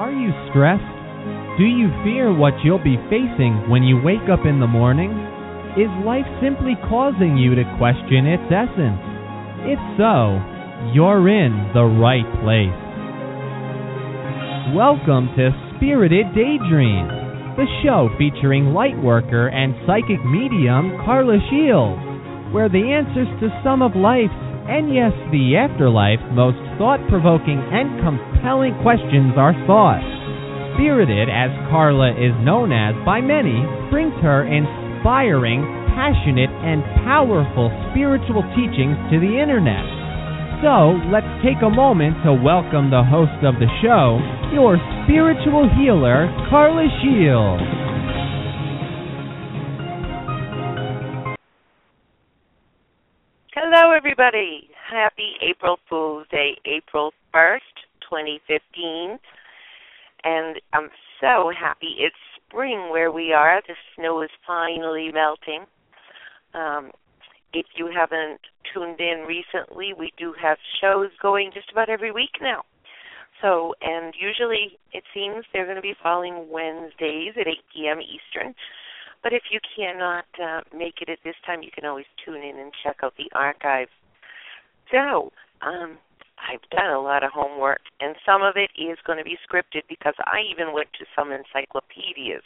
Are you stressed? Do you fear what you'll be facing when you wake up in the morning? Is life simply causing you to question its essence? If so, you're in the right place. Welcome to Spirited Daydreams, the show featuring lightworker and psychic medium Karla Shields, where the answers to some of life's, and yes, the afterlife's most thought provoking and compelling questions are sought. Spirited, as Karla is known as by many, brings her inspiring, passionate, and powerful spiritual teachings to the internet. So, let's take a moment to welcome the host of the show, your spiritual healer, Karla Shields. Everybody. Happy April Fool's Day, April 1st, 2015. And I'm so happy it's spring where we are. The snow is finally melting. Um, if you haven't tuned in recently, we do have shows going just about every week now. So, and usually it seems they're going to be falling Wednesdays at 8 p.m. Eastern. But if you cannot uh, make it at this time, you can always tune in and check out the archive. So, um, I've done a lot of homework, and some of it is going to be scripted because I even went to some encyclopedias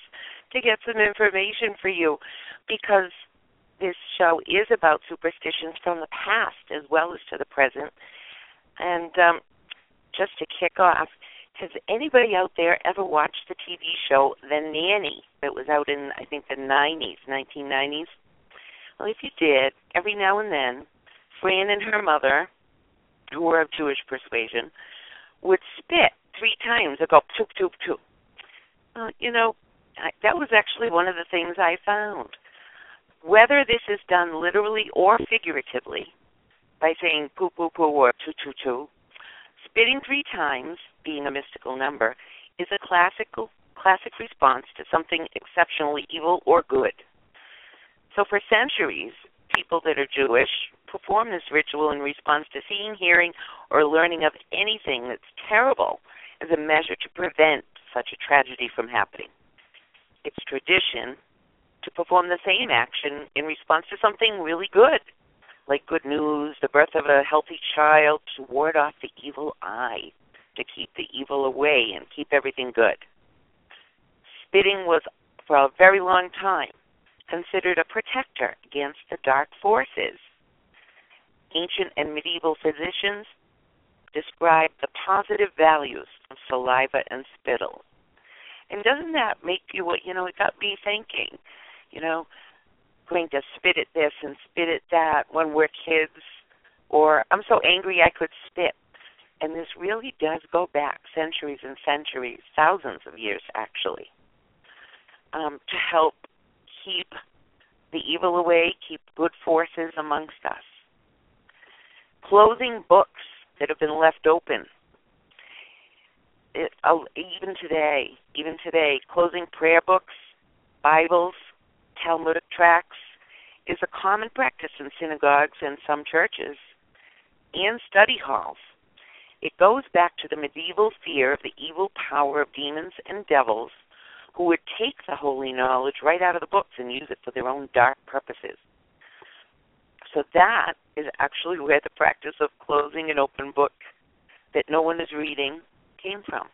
to get some information for you because this show is about superstitions from the past as well as to the present. And um, just to kick off, has anybody out there ever watched the TV show The Nanny that was out in, I think, the 90s, 1990s? Well, if you did, every now and then, Fran and her mother, who were of Jewish persuasion, would spit three times and go toop toop toop. Uh, you know, I, that was actually one of the things I found. Whether this is done literally or figuratively, by saying poo poo poo or two two two, spitting three times, being a mystical number, is a classical classic response to something exceptionally evil or good. So for centuries, people that are Jewish perform this ritual in response to seeing, hearing, or learning of anything that's terrible as a measure to prevent such a tragedy from happening. It's tradition to perform the same action in response to something really good, like good news, the birth of a healthy child, to ward off the evil eye, to keep the evil away and keep everything good. Spitting was, for a very long time, considered a protector against the dark forces. Ancient and medieval physicians described the positive values of saliva and spittle. And doesn't that make you what you know, it got me thinking, you know, going to spit at this and spit at that when we're kids or I'm so angry I could spit. And this really does go back centuries and centuries, thousands of years actually, um, to help keep the evil away, keep good forces amongst us. Closing books that have been left open. It, uh, even today, even today, closing prayer books, Bibles, Talmudic tracts is a common practice in synagogues and some churches and study halls. It goes back to the medieval fear of the evil power of demons and devils who would take the holy knowledge right out of the books and use it for their own dark purposes. So that is actually where the practice of closing an open book that no one is reading came from.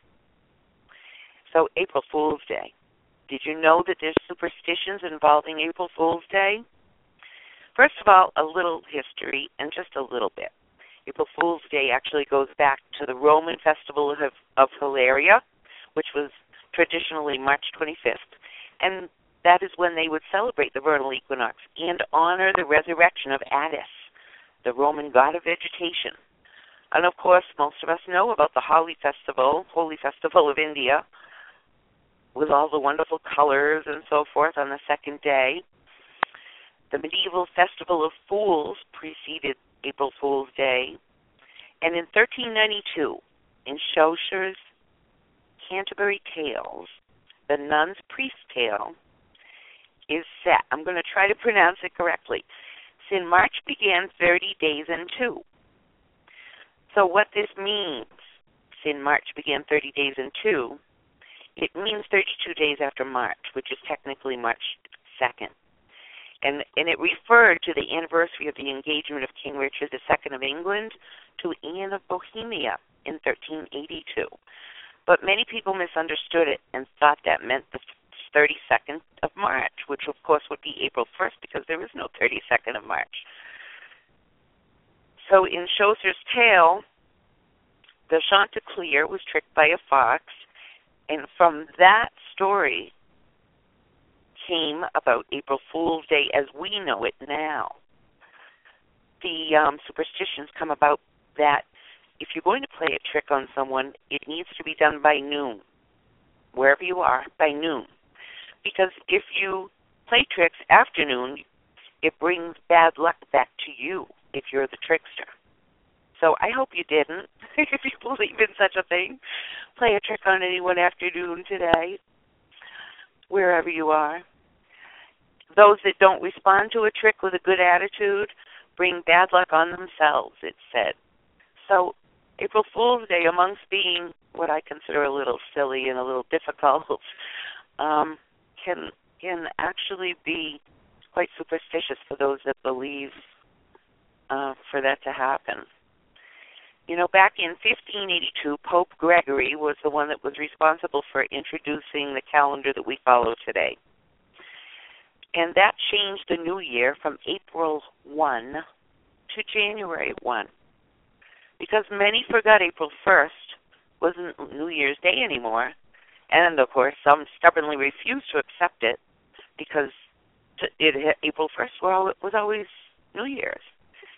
So April Fool's Day. Did you know that there's superstitions involving April Fool's Day? First of all, a little history and just a little bit. April Fool's Day actually goes back to the Roman festival of, of Hilaria, which was traditionally March 25th, and that is when they would celebrate the vernal equinox and honor the resurrection of Attis, the Roman god of vegetation. And of course, most of us know about the Holi Festival, Holy Festival of India, with all the wonderful colors and so forth on the second day. The medieval Festival of Fools preceded April Fool's Day. And in 1392, in Chaucer's Canterbury Tales, the nun's priest tale, is set. I'm going to try to pronounce it correctly. Sin March began 30 days and two. So what this means, Sin March began 30 days and two, it means 32 days after March, which is technically March 2nd. And, and it referred to the anniversary of the engagement of King Richard II of England to Anne of Bohemia in 1382. But many people misunderstood it and thought that meant the 32nd of March, which of course would be April 1st because there is no 32nd of March. So in Chaucer's tale, the Chanticleer was tricked by a fox, and from that story came about April Fool's Day as we know it now. The um, superstitions come about that if you're going to play a trick on someone, it needs to be done by noon, wherever you are, by noon. Because if you play tricks afternoon, it brings bad luck back to you if you're the trickster. So I hope you didn't, if you believe in such a thing. Play a trick on anyone afternoon today, wherever you are. Those that don't respond to a trick with a good attitude bring bad luck on themselves, it said. So April Fool's Day, amongst being what I consider a little silly and a little difficult, um, can can actually be quite superstitious for those that believe uh, for that to happen. You know, back in 1582, Pope Gregory was the one that was responsible for introducing the calendar that we follow today. And that changed the new year from April 1 to January 1. Because many forgot April 1st wasn't New Year's Day anymore. And of course, some stubbornly refused to accept it because it, April 1st well was always New Year's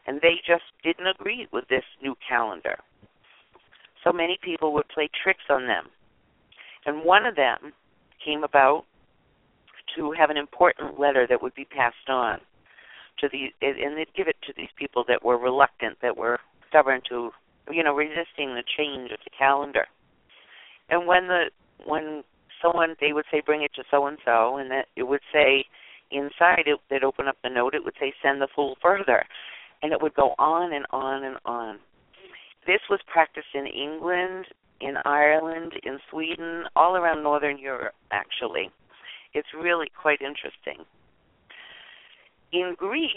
and they just didn't agree with this new calendar. So many people would play tricks on them. And one of them came about to have an important letter that would be passed on to the and they'd give it to these people that were reluctant, that were stubborn to you know, resisting the change of the calendar. And when the when someone they would say bring it to so and so and that it would say inside it they'd open up the note it would say send the fool further and it would go on and on and on. This was practiced in England, in Ireland, in Sweden, all around Northern Europe, actually. It's really quite interesting. In Greece,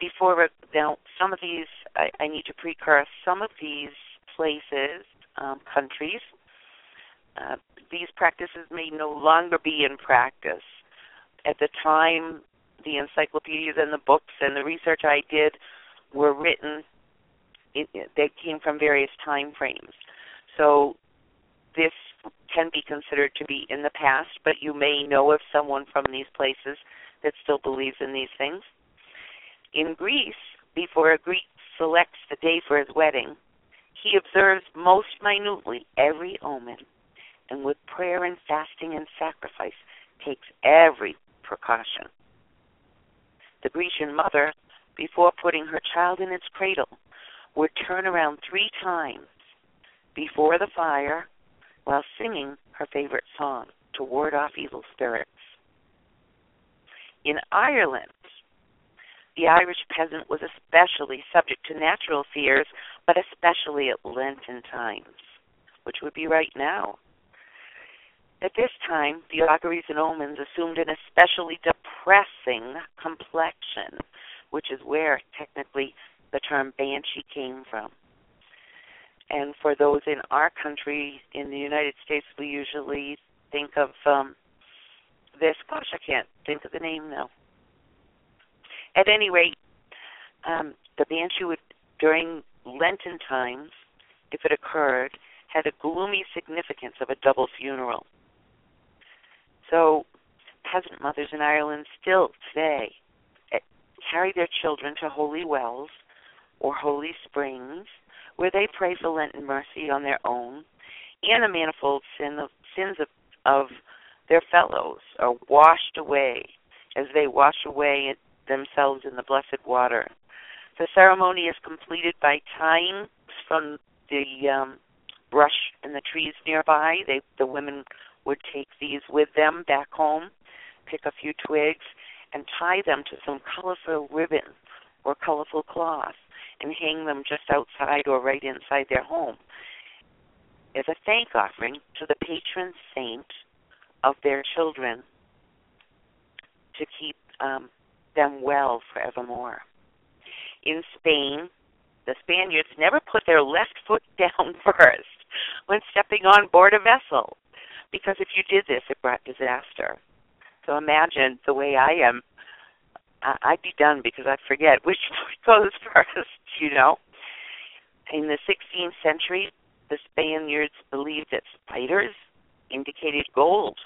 before uh, now, some of these I, I need to precurse some of these places, um, countries. Uh, these practices may no longer be in practice. At the time, the encyclopedias and the books and the research I did were written it, they came from various time frames. So this can be considered to be in the past, but you may know of someone from these places that still believes in these things. In Greece, before a Greek selects the day for his wedding, he observes most minutely every omen, and with prayer and fasting and sacrifice takes every precaution. The Grecian mother before putting her child in its cradle would turn around three times before the fire while singing her favorite song to ward off evil spirits. In Ireland, the Irish peasant was especially subject to natural fears, but especially at Lenten times, which would be right now. At this time, the auguries and omens assumed an especially depressing complexion which is where technically the term banshee came from. And for those in our country, in the United States, we usually think of um, this. Gosh, I can't think of the name now. At any rate, um, the banshee would, during Lenten times, if it occurred, had a gloomy significance of a double funeral. So, peasant mothers in Ireland still today carry their children to holy wells or holy springs where they pray for Lenten mercy on their own and the manifold sin of, sins of, of their fellows are washed away as they wash away themselves in the blessed water. The ceremony is completed by tying from the um, brush and the trees nearby. They, the women would take these with them back home, pick a few twigs, and tie them to some colorful ribbon or colorful cloth and hang them just outside or right inside their home as a thank offering to the patron saint of their children to keep um, them well forevermore. In Spain, the Spaniards never put their left foot down first when stepping on board a vessel, because if you did this, it brought disaster. So imagine the way I am. I'd be done because I forget which foot goes first, you know. In the 16th century, the Spaniards believed that spiders indicated gold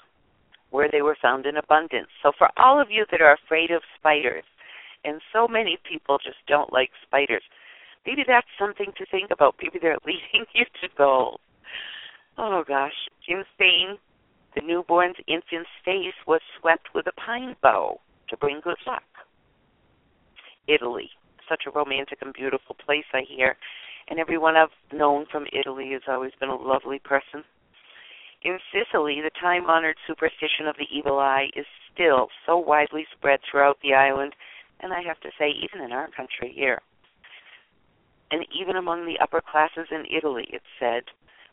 where they were found in abundance. So for all of you that are afraid of spiders, and so many people just don't like spiders, maybe that's something to think about. Maybe they're leading you to gold. Oh gosh. In Spain, the newborn's infant's face was swept with a pine bough to bring good luck. Italy, such a romantic and beautiful place, I hear. And everyone I've known from Italy has always been a lovely person. In Sicily, the time honored superstition of the evil eye is still so widely spread throughout the island, and I have to say, even in our country here. And even among the upper classes in Italy, it's said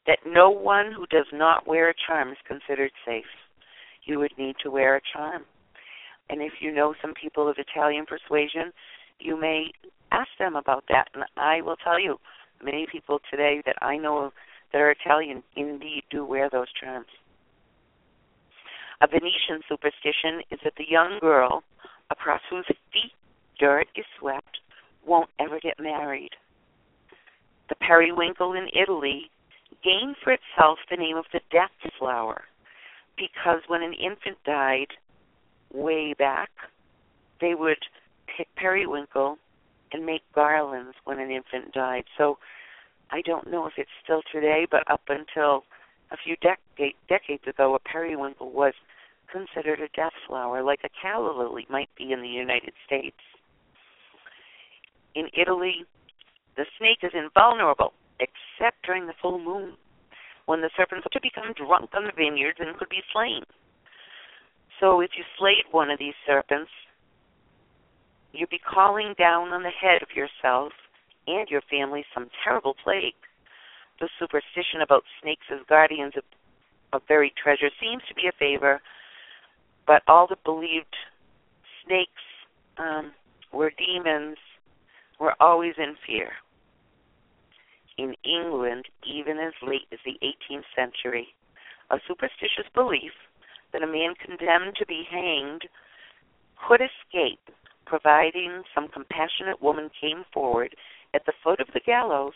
that no one who does not wear a charm is considered safe. You would need to wear a charm. And if you know some people of Italian persuasion, you may ask them about that. And I will tell you, many people today that I know that are Italian indeed do wear those charms. A Venetian superstition is that the young girl across whose feet dirt is swept won't ever get married. The periwinkle in Italy gained for itself the name of the death flower because when an infant died way back, they would pick periwinkle and make garlands when an infant died. So I don't know if it's still today, but up until a few decade, decades ago, a periwinkle was considered a death flower, like a calla lily might be in the United States. In Italy, the snake is invulnerable except during the full moon, when the serpents to become drunk on the vineyards and could be slain. So if you slayed one of these serpents, you'd be calling down on the head of yourself and your family some terrible plague. The superstition about snakes as guardians of, of buried treasure seems to be a favor, but all the believed snakes um, were demons were always in fear. In England, even as late as the 18th century, a superstitious belief that a man condemned to be hanged could escape, providing some compassionate woman came forward at the foot of the gallows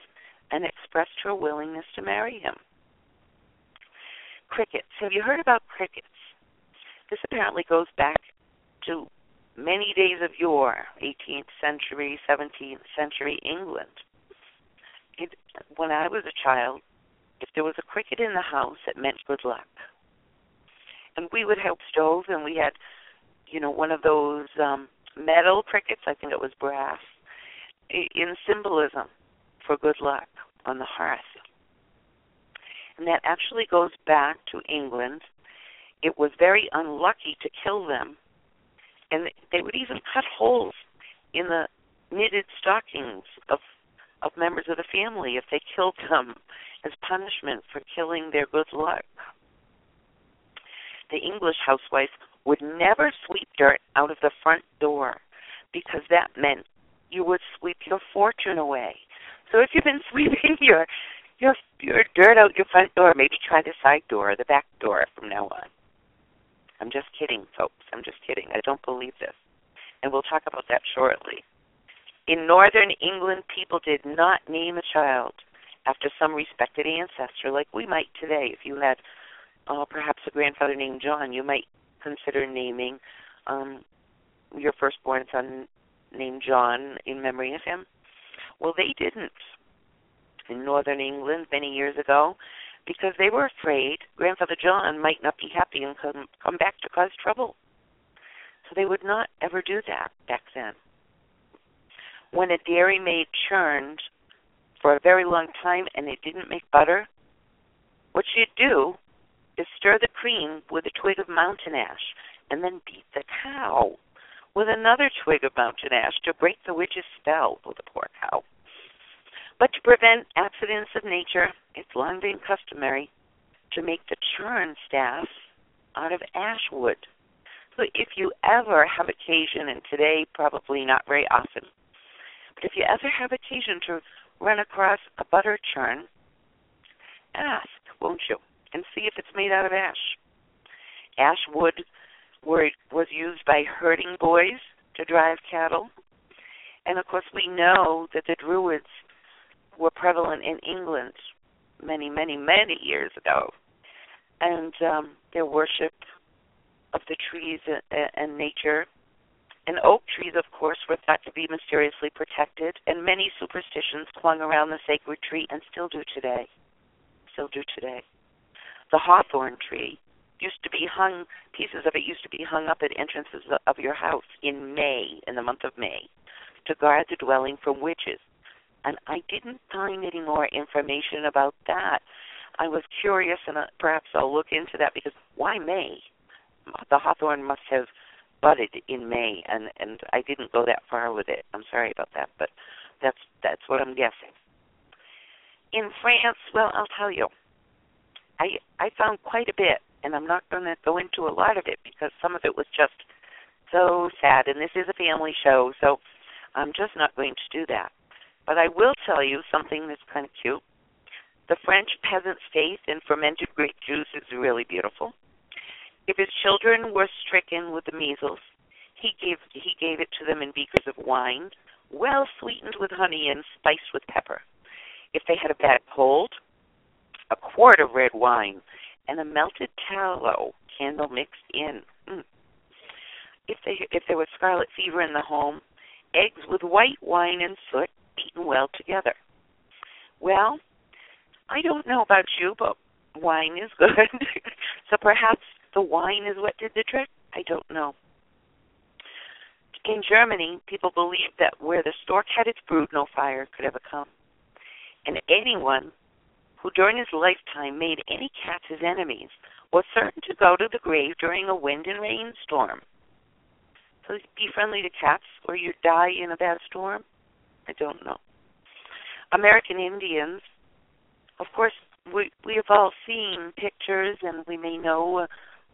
and expressed her willingness to marry him. Crickets. Have you heard about crickets? This apparently goes back to many days of yore, 18th century, 17th century England. It, when I was a child, if there was a cricket in the house, it meant good luck. And we would help stoves, and we had, you know, one of those um metal crickets. I think it was brass in symbolism for good luck on the hearth. And that actually goes back to England. It was very unlucky to kill them. And they would even cut holes in the knitted stockings of of members of the family if they killed them as punishment for killing their good luck. The English housewife would never sweep dirt out of the front door because that meant you would sweep your fortune away. So if you've been sweeping your your your dirt out your front door, maybe try the side door or the back door from now on. I'm just kidding, folks. I'm just kidding. I don't believe this. And we'll talk about that shortly. In northern England, people did not name a child after some respected ancestor like we might today. If you had uh, perhaps a grandfather named John, you might consider naming um, your firstborn son named John in memory of him? Well, they didn't in northern England many years ago because they were afraid grandfather John might not be happy and come come back to cause trouble. So they would not ever do that back then. When a dairy maid churned for a very long time and it didn't make butter, what she'd do is stir the cream with a twig of mountain ash and then beat the cow with another twig of mountain ash to break the witch's spell with the poor cow. But to prevent accidents of nature, it's long been customary to make the churn staff out of ash wood. So if you ever have occasion, and today probably not very often, but if you ever have occasion to run across a butter churn, ask, won't you, and see if it's made out of ash. Ash wood were, was used by herding boys to drive cattle. And of course, we know that the Druids were prevalent in England many, many, many years ago. And um, their worship of the trees and, and nature. And oak trees, of course, were thought to be mysteriously protected, and many superstitions clung around the sacred tree and still do today. Still do today. The hawthorn tree used to be hung, pieces of it used to be hung up at entrances of your house in May, in the month of May, to guard the dwelling from witches. And I didn't find any more information about that. I was curious, and uh, perhaps I'll look into that because why May? the hawthorn must have budded in May, and and I didn't go that far with it. I'm sorry about that, but that's that's what I'm guessing. In France, well, I'll tell you, I I found quite a bit, and I'm not going to go into a lot of it because some of it was just so sad, and this is a family show, so I'm just not going to do that. But I will tell you something that's kind of cute. The French peasant's faith in fermented grape juice is really beautiful. If his children were stricken with the measles, he gave he gave it to them in beakers of wine, well sweetened with honey and spiced with pepper. If they had a bad cold, a quart of red wine and a melted tallow candle mixed in. Mm. If they if there was scarlet fever in the home, eggs with white wine and soot beaten well together. Well, I don't know about you, but wine is good. so perhaps the wine is what did the trick? I don't know. In Germany, people believed that where the stork had its brood, no fire could ever come. And anyone who during his lifetime made any cats his enemies was certain to go to the grave during a wind and rain storm. So be friendly to cats or you die in a bad storm? I don't know. American Indians, of course, we we have all seen pictures and we may know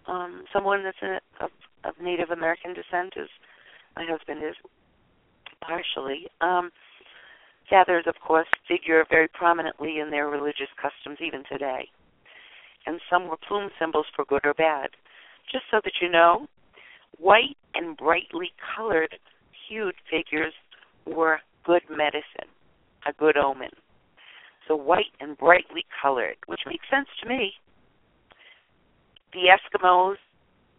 um, someone that's a, of, of Native American descent, as my husband is partially. Um, gathers, of course, figure very prominently in their religious customs even today. And some were plume symbols for good or bad. Just so that you know, white and brightly colored hued figures were good medicine, a good omen. So white and brightly colored, which makes sense to me the Eskimos,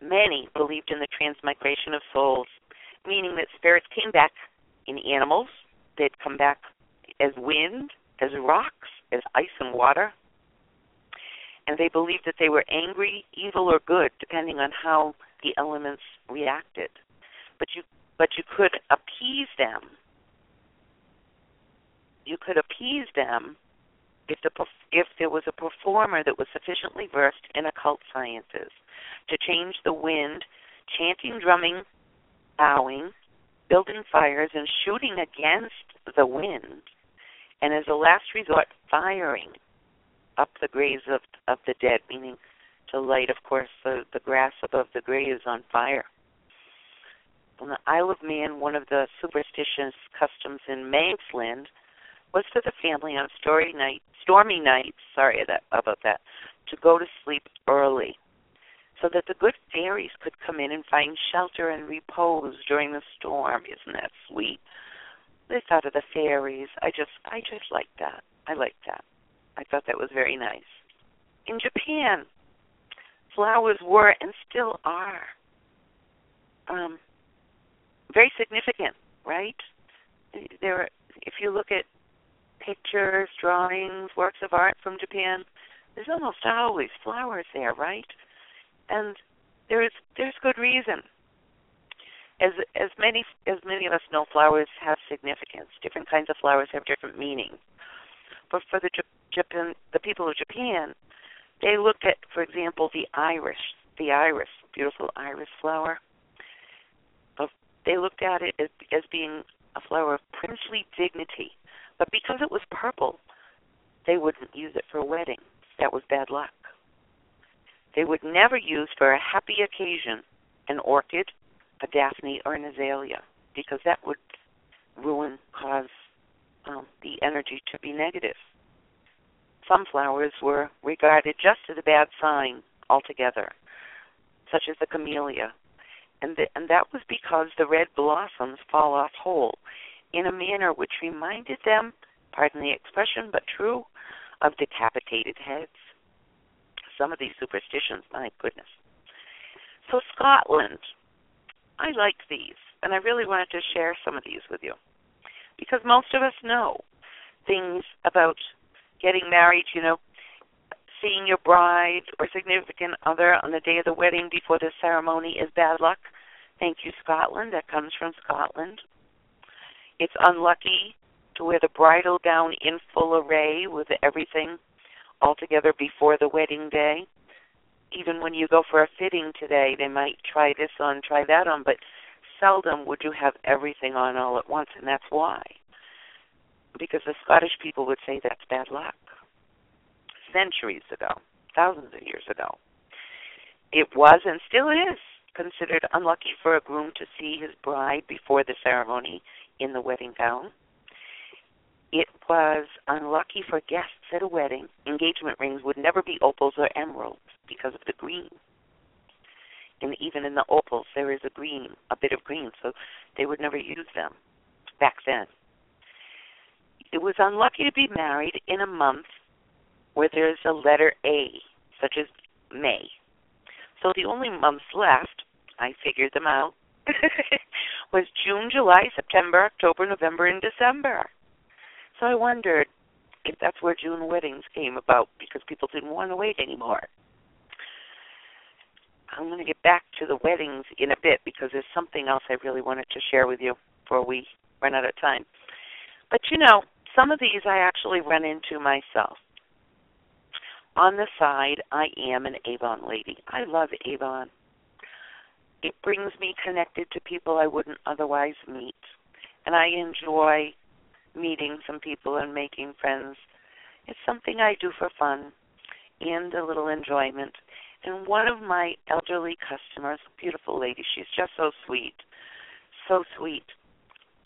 many believed in the transmigration of souls, meaning that spirits came back in animals, they'd come back as wind, as rocks, as ice and water. And they believed that they were angry, evil, or good, depending on how the elements reacted. But you but you could appease them. You could appease them if the if there was a performer that was sufficiently versed in occult sciences to change the wind, chanting, drumming, bowing, building fires, and shooting against the wind, and as a last resort, firing up the graves of of the dead, meaning to light, of course, the the grass above the graves on fire. On the Isle of Man, one of the superstitious customs in Manxland was for the family on story night, stormy nights, sorry that, about that, to go to sleep early so that the good fairies could come in and find shelter and repose during the storm. Isn't that sweet? They thought of the fairies. I just I just like that. I like that. I thought that was very nice. In Japan, flowers were and still are um, very significant, right? There, if you look at pictures, drawings, works of art from Japan, there's almost always flowers there, right? And there's there's good reason. As as many as many of us know, flowers have significance. Different kinds of flowers have different meanings. But for the Japan, the people of Japan, they looked at, for example, the iris, the iris, beautiful iris flower. They looked at it as, as being a flower of princely dignity, but because it was purple, they wouldn't use it for a wedding. That was bad luck. They would never use for a happy occasion an orchid, a daphne, or an azalea because that would ruin, cause um, the energy to be negative. Some flowers were regarded just as a bad sign altogether, such as the camellia, and the, and that was because the red blossoms fall off whole in a manner which reminded them, pardon the expression, but true, of decapitated heads. Some of these superstitions, my goodness. So Scotland, I like these, and I really wanted to share some of these with you because most of us know things about getting married, you know, seeing your bride or significant other on the day of the wedding before the ceremony is bad luck. Thank you, Scotland. That comes from Scotland. It's unlucky to wear the bridal gown in full array with everything all together before the wedding day. Even when you go for a fitting today, they might try this on, try that on, but seldom would you have everything on all at once, and that's why. Because the Scottish people would say that's bad luck. Centuries ago, thousands of years ago. It was and still is considered unlucky for a groom to see his bride before the ceremony in the wedding gown. It was unlucky for guests at a wedding. Engagement rings would never be opals or emeralds because of the green and even in the opals there is a green, a bit of green, so they would never use them back then. It was unlucky to be married in a month where there's a letter A, such as May. So the only months left, I figured them out, was June, July, September, October, November, and December. So I wondered if that's where June weddings came about because people didn't want to wait anymore. I'm going to get back to the weddings in a bit because there's something else I really wanted to share with you before we run out of time. But you know, some of these I actually run into myself. On the side, I am an Avon lady. I love Avon. It brings me connected to people I wouldn't otherwise meet. And I enjoy meeting some people and making friends. It's something I do for fun and a little enjoyment. And one of my elderly customers, beautiful lady, she's just so sweet, so sweet.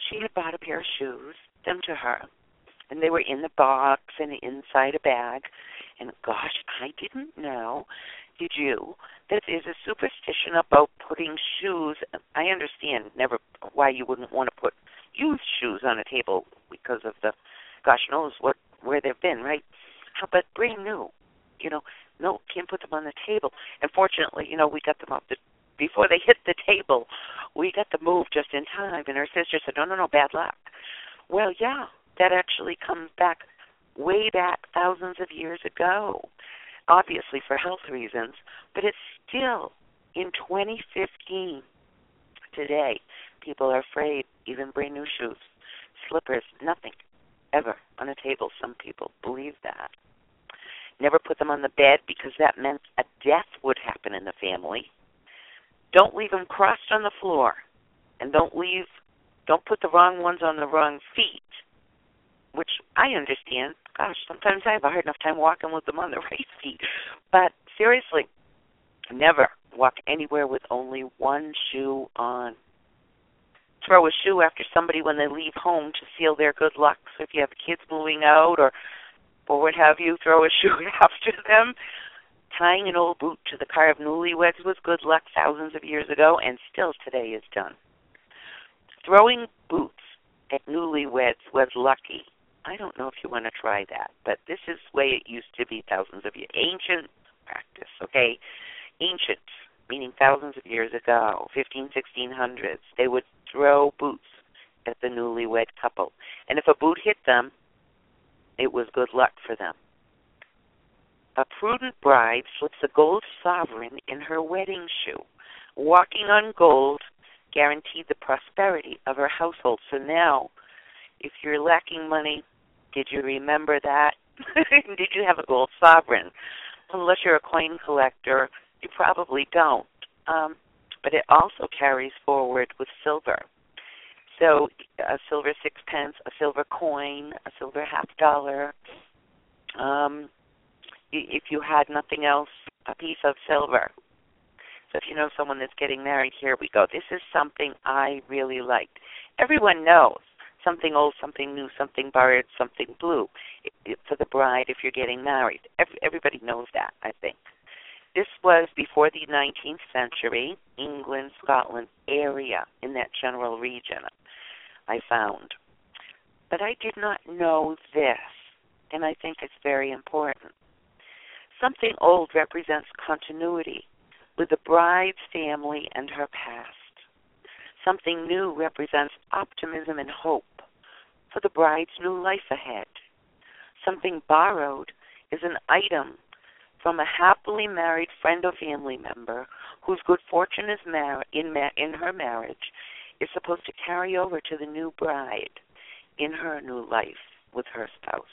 She had bought a pair of shoes, them to her, and they were in the box and inside a bag. And gosh, I didn't know, did you, that there's a superstition about putting shoes. I understand never why you wouldn't want to put used shoes on a table because of the, gosh knows what where they've been, right? How about brand new? You know, no, can't put them on the table. And fortunately, you know, we got them up the, before they hit the table. We got the move just in time, and her sister said, "No, no, no, bad luck." Well, yeah, that actually comes back way back thousands of years ago, obviously for health reasons, but it's still in 2015 today. People are afraid, even brand new shoes, slippers, nothing ever on a table. Some people believe that. Never put them on the bed because that meant a death would happen in the family. Don't leave them crossed on the floor. And don't leave don't put the wrong ones on the wrong feet. Which I understand. Gosh, sometimes I have a hard enough time walking with them on the right feet. But seriously, never walk anywhere with only one shoe on. Throw a shoe after somebody when they leave home to seal their good luck. So if you have kids moving out or or what have you, throw a shoe after them. Tying an old boot to the car of newlyweds was good luck thousands of years ago and still today is done. Throwing boots at newlyweds was lucky. I don't know if you want to try that, but this is the way it used to be thousands of years. Ancient practice, okay? Ancient, meaning thousands of years ago, 15, 1600s. They would throw boots at the newlywed couple. And if a boot hit them, it was good luck for them. A prudent bride slips a gold sovereign in her wedding shoe. Walking on gold guaranteed the prosperity of her household. So now, if you're lacking money, did you remember that? did you have a gold sovereign? Unless you're a coin collector, you probably don't. Um, but it also carries forward with silver. So a silver sixpence, a silver coin, a silver half dollar. Um, if you had nothing else, a piece of silver. So if you know someone that's getting married, here we go. This is something I really liked. Everyone knows something old, something new, something borrowed, something blue for the bride if you're getting married. Everybody knows that, I think. This was before the 19th century, England, Scotland area in that general region, I found. But I did not know this, and I think it's very important. Something old represents continuity with the bride's family and her past. Something new represents optimism and hope for the bride's new life ahead. Something borrowed is an item from a happily married friend or family member whose good fortune is mar- in, ma- in her marriage is supposed to carry over to the new bride in her new life with her spouse.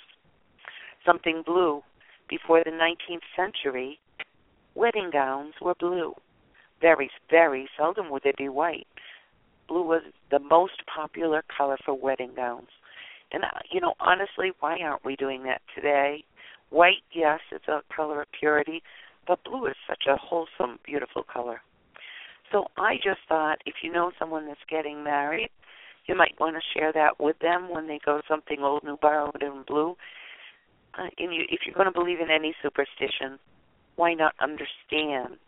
Something blue. Before the 19th century, wedding gowns were blue. Very, very seldom would they be white. Blue was the most popular color for wedding gowns. And, uh, you know, honestly, why aren't we doing that today? White, yes, it's a color of purity, but blue is such a wholesome, beautiful color. So I just thought if you know someone that's getting married, you might want to share that with them when they go something old, new, borrowed, and blue. Uh, and you, if you're going to believe in any superstition, why not understand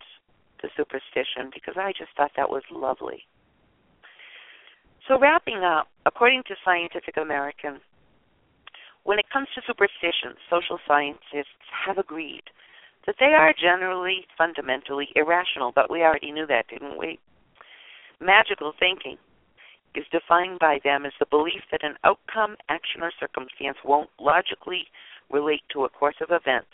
the superstition? Because I just thought that was lovely. So, wrapping up, according to Scientific American, when it comes to superstitions, social scientists have agreed that they are generally fundamentally irrational, but we already knew that, didn't we? Magical thinking is defined by them as the belief that an outcome, action, or circumstance won't logically relate to a course of events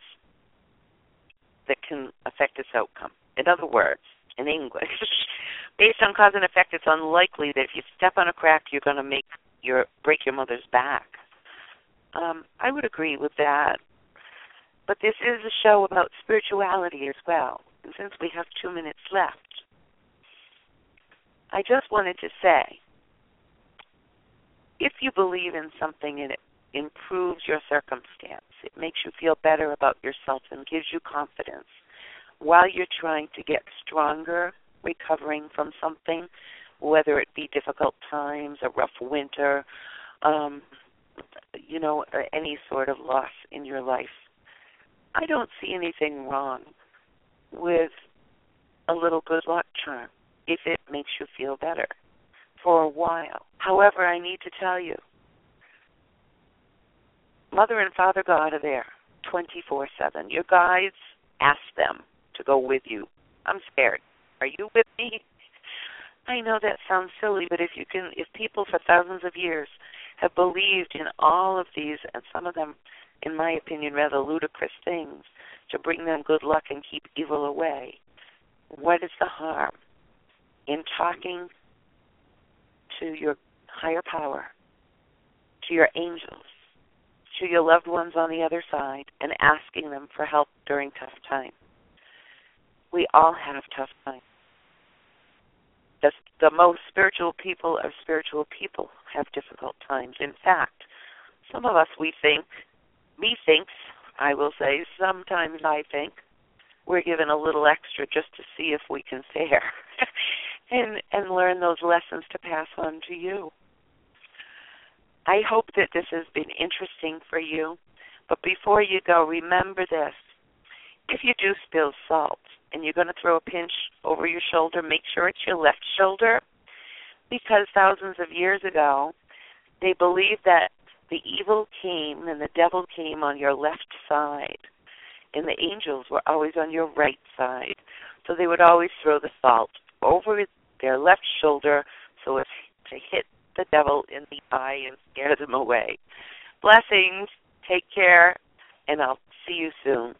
that can affect its outcome. In other words, in English, based on cause and effect, it's unlikely that if you step on a crack, you're going to make your break your mother's back. Um, I would agree with that. But this is a show about spirituality as well. And since we have two minutes left, I just wanted to say if you believe in something and it improves your circumstance, it makes you feel better about yourself and gives you confidence while you're trying to get stronger, recovering from something, whether it be difficult times, a rough winter, um, you know, any sort of loss in your life. I don't see anything wrong with a little good luck charm if it makes you feel better for a while. However, I need to tell you, Mother and Father God are there 24 7. Your guides, ask them to go with you. I'm scared. Are you with me? I know that sounds silly, but if you can, if people for thousands of years have believed in all of these, and some of them, in my opinion, rather ludicrous things to bring them good luck and keep evil away, what is the harm in talking to your higher power, to your angels, to your loved ones on the other side, and asking them for help during tough times? We all have tough times. The, the most spiritual people of spiritual people have difficult times. In fact, some of us we think, me thinks, I will say, sometimes I think we're given a little extra just to see if we can fare and and learn those lessons to pass on to you. I hope that this has been interesting for you. But before you go, remember this. If you do spill salt and you're going to throw a pinch over your shoulder, make sure it's your left shoulder because thousands of years ago, they believed that the evil came and the devil came on your left side, and the angels were always on your right side. So they would always throw the salt over their left shoulder so as to hit the devil in the eye and scare them away. Blessings. Take care, and I'll see you soon.